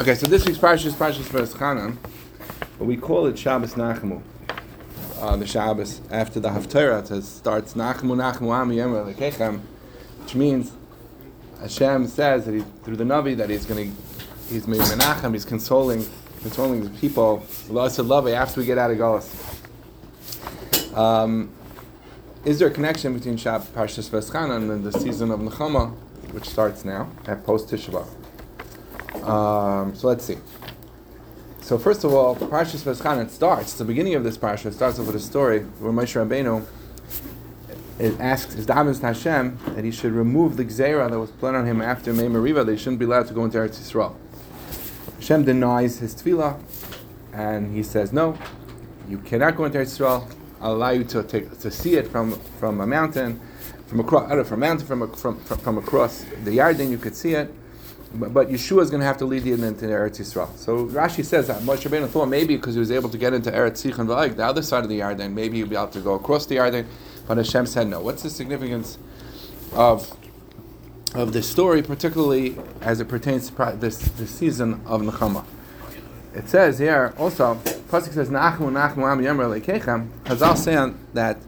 Okay, so this week's parsha is Parshas Vaeschanan, but we call it Shabbos Nachamu. Uh, the Shabbos after the Haftarah it starts Nachamu Nachamu Am Yemer Lekechem, which means Hashem says that he, through the Navi that he's going to, he's made Menachem, he's consoling, consoling the people. After we get out of Galus. Um, is there a connection between Shab Parshas Vaeschanan and the season of Nechama, which starts now at post Tisha B'av? Um, so let's see. So first of all, Parshas Vaeschanan starts. The beginning of this parsha starts off with a story where Moshe Rabbeinu it asks his to Hashem that he should remove the gzera that was put on him after Mei Meriva. They shouldn't be allowed to go into Eretz Yisrael. Hashem denies his tefillah, and he says, "No, you cannot go into Eretz Yisrael. I'll allow you to take to see it from from a mountain, from across, of a mountain from, from, from, from across the Yarden. You could see it." But, Yehoshua is going to have to lead you into Eretz Yisrael. So Rashi says that Moshe Rabbeinu thought maybe because he was able to get into Eretz Sichon V'Aig, the other side of the Yarden, maybe he'd be able to go across the Yarden. But Hashem said no. What's the significance of of this story, particularly as it pertains to this the season of Nechama? It says here also, Pasuk says Nachamu Nachamu Am Yomer Lekechem. Chazal say that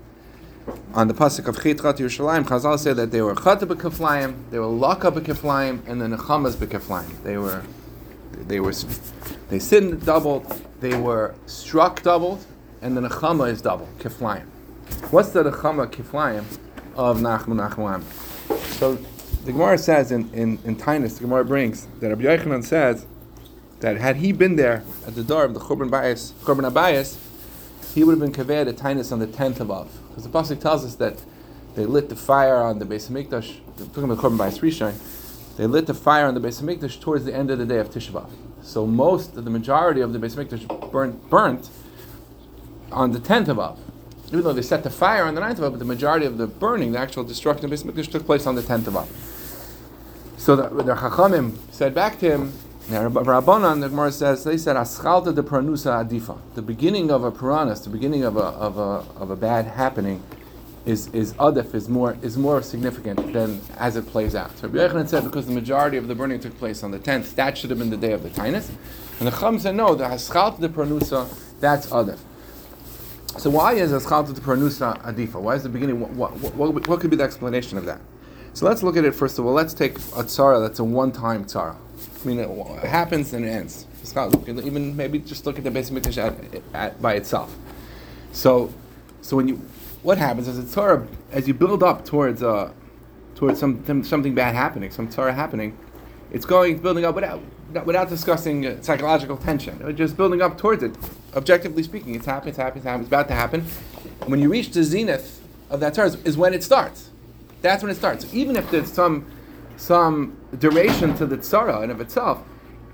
on the pasuk of Chitrat Yerushalayim, Chazal said that they were Chata b'Keflayim, they were Laka b'Keflayim, and the Nechamas b'Keflayim. They were, they were, they sinned doubled, they were struck doubled, and the Nechama is double, Keflayim. What's the Nechama Keflayim of Nachmu Nachmuam? So the Gemara says in in, in Taanis, the Gemara brings that Rabbi Yochanan says that had he been there at the door of the Churban Bayis, Churban Abayis, he would have been kaveh at Taanis on the tenth of Av. Because the pasuk tells us that they lit the fire on the Beis Hamikdash. Talking about Churban Bayis Rishon, they lit the fire on the Beis Hamikdash towards the end of the day of Tisha B'av. So most, the majority of the Beis Hamikdash burnt, burnt on the tenth of Av. Even though they set the fire on the 9th of Av, but the majority of the burning, the actual destruction of Beis Hamikdash, took place on the tenth of Av. So the, the Chachamim said back to him, now, Rabbanan, the Gemara says, they said, Aschalta de pranusa adifa. The beginning of a piranus, the beginning of a, of a, of a bad happening, is, is adif, is more, is more significant than as it plays out. So Rabbi Yochanan said, because the majority of the burning took place on the 10th, that should have been the day of the Taanis. And the Chum said, no, the Aschalta de pranusa, that's adif. So why is Aschalta de pranusa adifa? Why is the beginning, what, what, what, what could be the explanation of that? So let's look at it first of all. Let's take a tzara that's a one-time tzara. I mean, it happens and it ends. It's not Even maybe just look at the basic mikdash at, at, by itself. So, so when you, what happens is sort of as you build up towards uh, towards some something bad happening, some tzara happening, it's going building up without without discussing uh, psychological tension. Just building up towards it. Objectively speaking, it's happening, it's happening, it's happening, it's about to happen. When you reach the zenith of that tzara, is when it starts. That's when it starts. Even if there's some some duration to the tzara in of itself,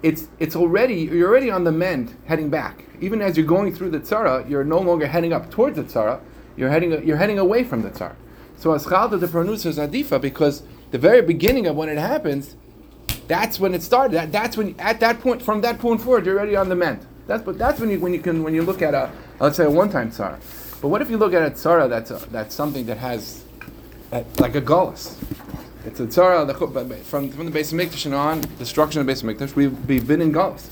it's it's already you're already on the mend heading back. Even as you're going through the tzara, you're no longer heading up towards the tzara. You're heading you're heading away from the tzara. So aschalta the pronounced is adifa because the very beginning of when it happens, that's when it started. That, that's when at that point from that point forward you're already on the mend. That's but that's when you when you can when you look at a let's say a one time tzara. But what if you look at a tzara that's a, that's something that has uh, like a Galus? It's a tzara from from the Beis Hamikdash and on destruction of the Beis Hamikdash. We've, we've been in Galus.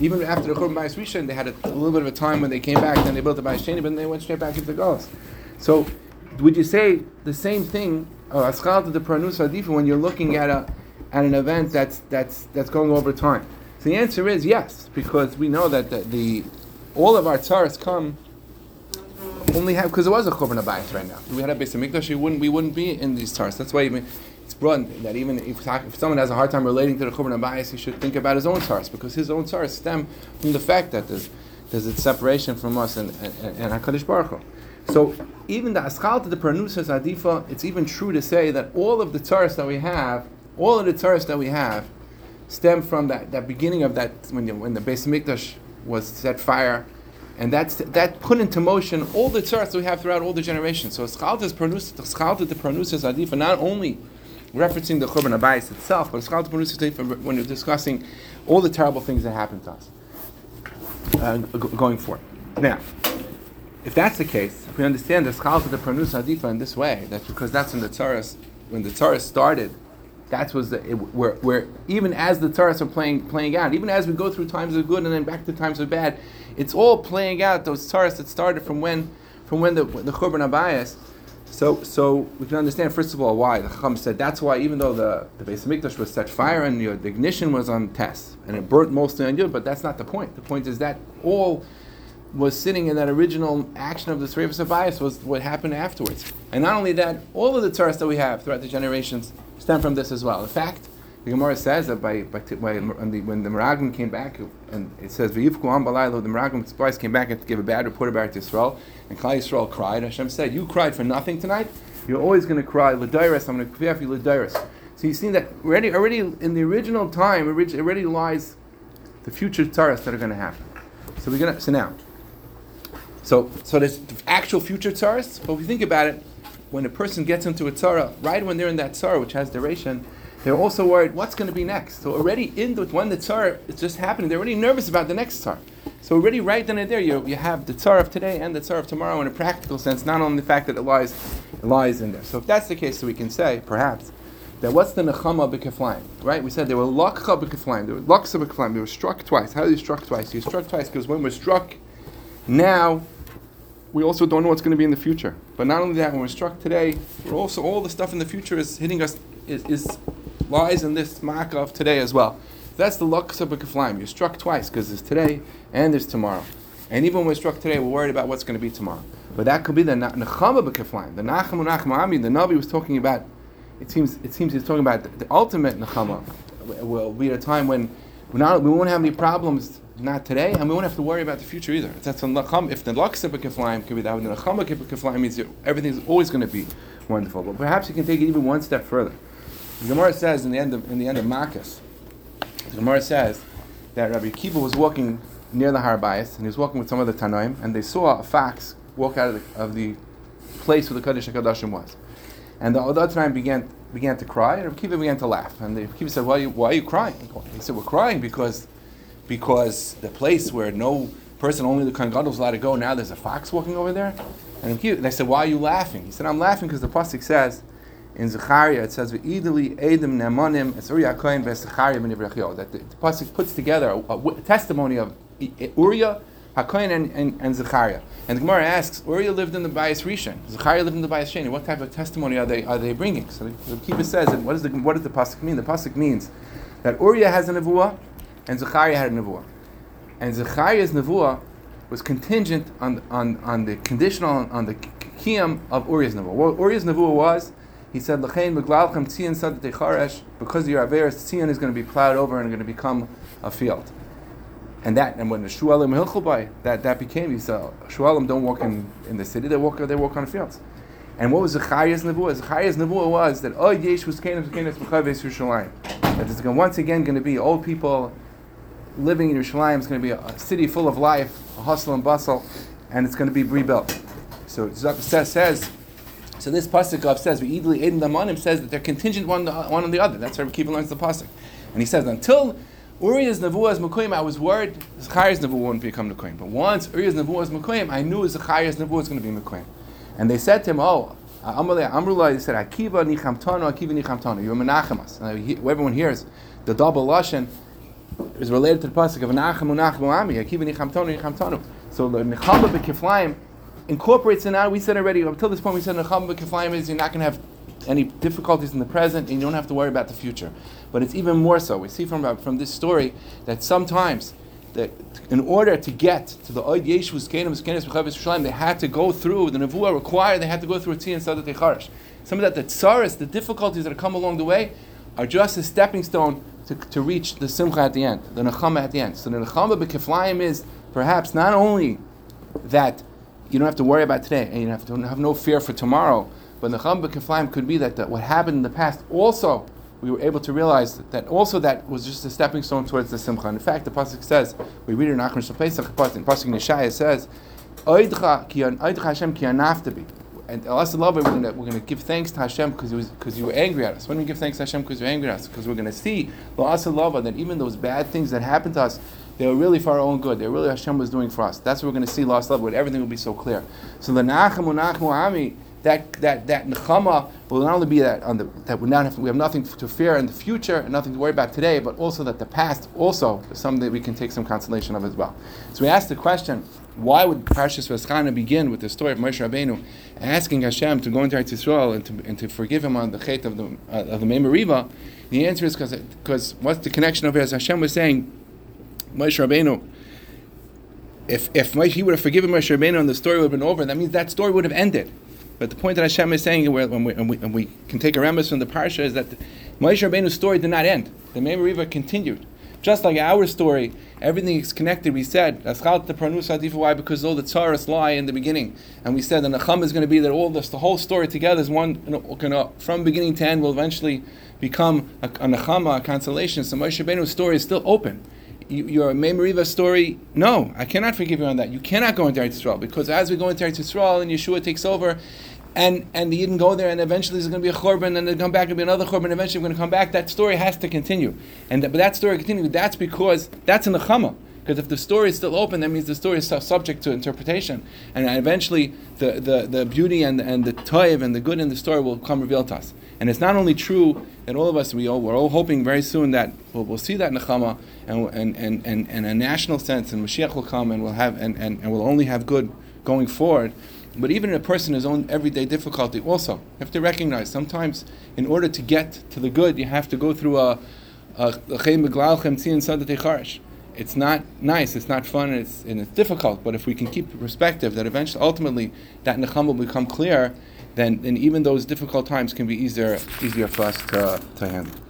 Even after the Churban Bayis Rishon, they had a, a, little bit of a time when they came back. Then they built the Bayis Sheni, but then they went straight back into the Galus. So, would you say the same thing? Uh, Aschal to the pranus adifa when you're looking at a at an event that's that's that's going over time. So the answer is yes, because we know that the, the all of our tzaras come only have because it was a churban abayis right now. If we had a Beis Hamikdash, we wouldn't we wouldn't be in these tzaras. That's why even brought that even if, if, someone has a hard time relating to the churban abayis, he should think about his own tzaras because his own tzaras stem from the fact that there's there's a separation from us and and, and Hakadosh Baruch Hu. So even the aschal to the pranusas adifa, it's even true to say that all of the tzaras that we have, all of the tzaras that we have, stem from that, that beginning of that when, you, when the base mikdash was set fire and that's that put into motion all the tzaras we have throughout all the generations. So schalta the pronounced adifa not only referencing the churban abayis itself, but adifa when you're discussing all the terrible things that happened to us uh, going forward. Now, if that's the case, if we understand the schalta the pronounced adifa in this way, that's because that's when the tzaras when the tzaras started That was the, it, where, where even as the Taras are playing playing out, even as we go through times of good and then back to times of bad, it's all playing out those Taras that started from when from when the the Churban Abayas. So so we can understand first of all why the Chacham said that's why even though the the Beis Hamikdash was set fire and you know, the ignition was on test and it burnt mostly on you, but that's not the point. The point is that all was sitting in that original action of the Srevas Abayas was what happened afterwards. And not only that, all of the Taras that we have throughout the generations stem from this as well. In fact, the Gemara says that by, by, by when the, when the Meraglim came back, and it says the Meraglim twice came back and to give a bad report about Israel, and Klal Yisrael cried. Hashem said, "You cried for nothing tonight. You're always going to cry. L'dairis, I'm going to kviaf you l'dairis." So you've seen that already. Already in the original time, already lies the future taras that are going to happen. So we're going to. So now, so so there's actual future taras. But if you think about it, when a person gets into a tzara, right when they're in that tzara, which has duration, they're also worried what's going to be next. So already in the when the tsar is just happening, they're already nervous about the next tsar. So already right then and there, you, you have the tsar of today and the tsar of tomorrow in a practical sense, not only the fact that it lies it lies in there. So if that's the case, so we can say perhaps that what's the nechama b'keflaim, right? We said they were lakcha b'keflaim, they were laksa b'keflaim, they were struck twice. How are they struck twice? You're struck twice because when we're struck now, we also don't know what's going to be in the future. But not only that, when we're struck today, we're also all the stuff in the future is hitting us is, is lies in this makkah of today as well. That's the laksa b'keflaim. You're struck twice because there's today and there's tomorrow. And even when we're struck today, we're worried about what's going to be tomorrow. But that could be the nechama b'keflaim. The nacham nacham ami. The Navi was talking about. It seems. It seems he's talking about the, the ultimate nechama. Will be at a time when we not we won't have any problems. Not today, and we won't have to worry about the future either. That's a nacham. If the laksa b'keflaim could be that, the nechama b'keflaim means everything's always going to be wonderful. But perhaps you can take it even one step further. The Gemara says in the end of in the end of Makkas, the Gemara says that Rabbi Akiva was walking near the Harbayas, and he was walking with some other Tanoim, and they saw a fox walk out of the, of the place where the Kodesh HaKodashim was. And the other Tanoim began began to cry, and Rabbi Akiva began to laugh. And the Kiva said, why are, you, why are you crying? He said, we're crying because because the place where no person, only the Kohen is allowed to go, now there's a fox walking over there. And they said, why are you laughing? He said, I'm laughing because the Pasuk says, in Zechariah it says "Ve'idli edim ne'manim es Uriah Kohen ve'Zechariah ben That the, the pasuk puts together a, a, testimony of Uriah, Hakohen, and, and, and Zechariah. And the Gemara asks, Uriah lived in the Bayis Rishon, Zechariah lived in the Bayis Sheni. What type of testimony are they are they bringing? So the, the says, and what, is the, what does the pasuk mean? The pasuk means that Uriah has a nevuah and Zechariah had a nevuah, and Zechariah's nevuah was contingent on, on, on the conditional on the kiyam of Uriah's nevuah. What Uriah's nevuah was he said, L'chein meglalchem tzion sadat charesh, because your averis, tzion is going to be plowed over and going to become a field. And that, and when the shualim hilchulbai, that that became, he said, shualim don't walk in, in the city, they walk they walk on fields. And what was the Zechariah's nevuah? Zechariah's nevuah was that oh yesh was kenes kenes b'chaves Yerushalayim. That it's once again going to be old people living in Yerushalayim. It's going to be a, city full of life, hustle and bustle, and it's going to be rebuilt. So says, says so this pasuk says "Ve'idli Eden Damanim" says that they're contingent one, one on the other. That's how Kiva learns the pasuk, and he says until Uriah's nevuah is I was worried Zechariah's nevuah wouldn't become mekuyim. But once Uriah's nevuah is mekuyim, I knew Zechariah's nevuah was going to be mekuyim. And they said to him, "Oh, Amrullah," they said, "Akiva nichamtanu, Akiva nichamtanu." You're a menachemas. Everyone hears the double lashon is related to the pasuk of Nachem Unachmu Ami, Akiva nichamtanu, nichamtanu. So the nechama bekiflaim incorporates it now. We said already, up until this point, we said Necham Keflayim is you're not going to have any difficulties in the present and you don't have to worry about the future. But it's even more so. We see from, uh, from this story that sometimes that in order to get to the Oid Yeshus Kenim Kenis B'chavis they had to go through, the Nevuah required, they had to go through a Tzion Sadat Echarish. Some of that, the tsaris, the difficulties that come along the way, are just a stepping stone to, to reach the Simcha at the end, the Nechama at the end. So the Nechama B'Keflayim is perhaps not only that you don't have to worry about today, and you have to have no fear for tomorrow. But the Chamba Keflaim could be that, that what happened in the past also we were able to realize that, that also that was just a stepping stone towards the Simcha. in fact, the pasuk says we read it in Achron Pesach. Pasuk pasuk Neshaya says, "Oidcha ki Hashem ki anaftabi." And Allah love it. We're going we're to give thanks to Hashem because because you were angry at us. When we give thanks to Hashem because you're angry at us, because we're going to see love that even those bad things that happened to us they were really for our own good. They really Hashem was doing for us. That's what we're going to see last love, where everything will be so clear. So the Nachamu Nachamu Ami, that that that nechama will not only be that on the that we not have, we have nothing to fear in the future and nothing to worry about today, but also that the past also is something that we can take some consolation of as well. So we asked the question: Why would Parshas Vaeschanan begin with the story of Moshe Rabbeinu asking Hashem to go into Eretz Yisrael and to, and to forgive him on the chait of the uh, of the Mei Meriva? The answer is because because what's the connection over here? As Hashem was saying, Moshe Rabbeinu if if he would have forgiven Moshe Rabbeinu and the story would have been over, that means that story would have ended. But the point that Hashem is saying, when we, and we, and we can take a remiss from the parsha, is that Moshe Rabbeinu's story did not end. The Mei continued. Just like our story, everything is connected. We said, why? Because all the tzaras lie in the beginning. And we said the Nacham is going to be that all this, the whole story together is one, you uh, know, from beginning to end will eventually become a, a Nachama, a consolation. So Moshe Rabbeinu's story is still open you, your Mei Meriva story, no, I cannot forgive you on that. You cannot go into Eretz Yisrael because as we go into Eretz Yisrael and Yehoshua takes over, and and the Yidden go there, and eventually there's going to be a churban, and they come back and be another churban, and eventually we're going to come back. That story has to continue, and but that story continues. That's because that's in the Chama. Because if the story is still open, that means the story is subject to interpretation, and eventually the, the, the beauty and, and the toiv and the good in the story will come revealed to us. And it's not only true that all of us, we all, we're all hoping very soon that we'll, we'll see that nechama and, and, and, and, and a national sense, and Mashiach will come and we'll have and, and, and we'll only have good going forward. But even in a person his own everyday difficulty, also, you have to recognize sometimes in order to get to the good, you have to go through a, a, a it's not nice, it's not fun, and it's, and it's difficult. But if we can keep perspective that eventually, ultimately, that necham will become clear, then, then even those difficult times can be easier, easier for us to, to handle.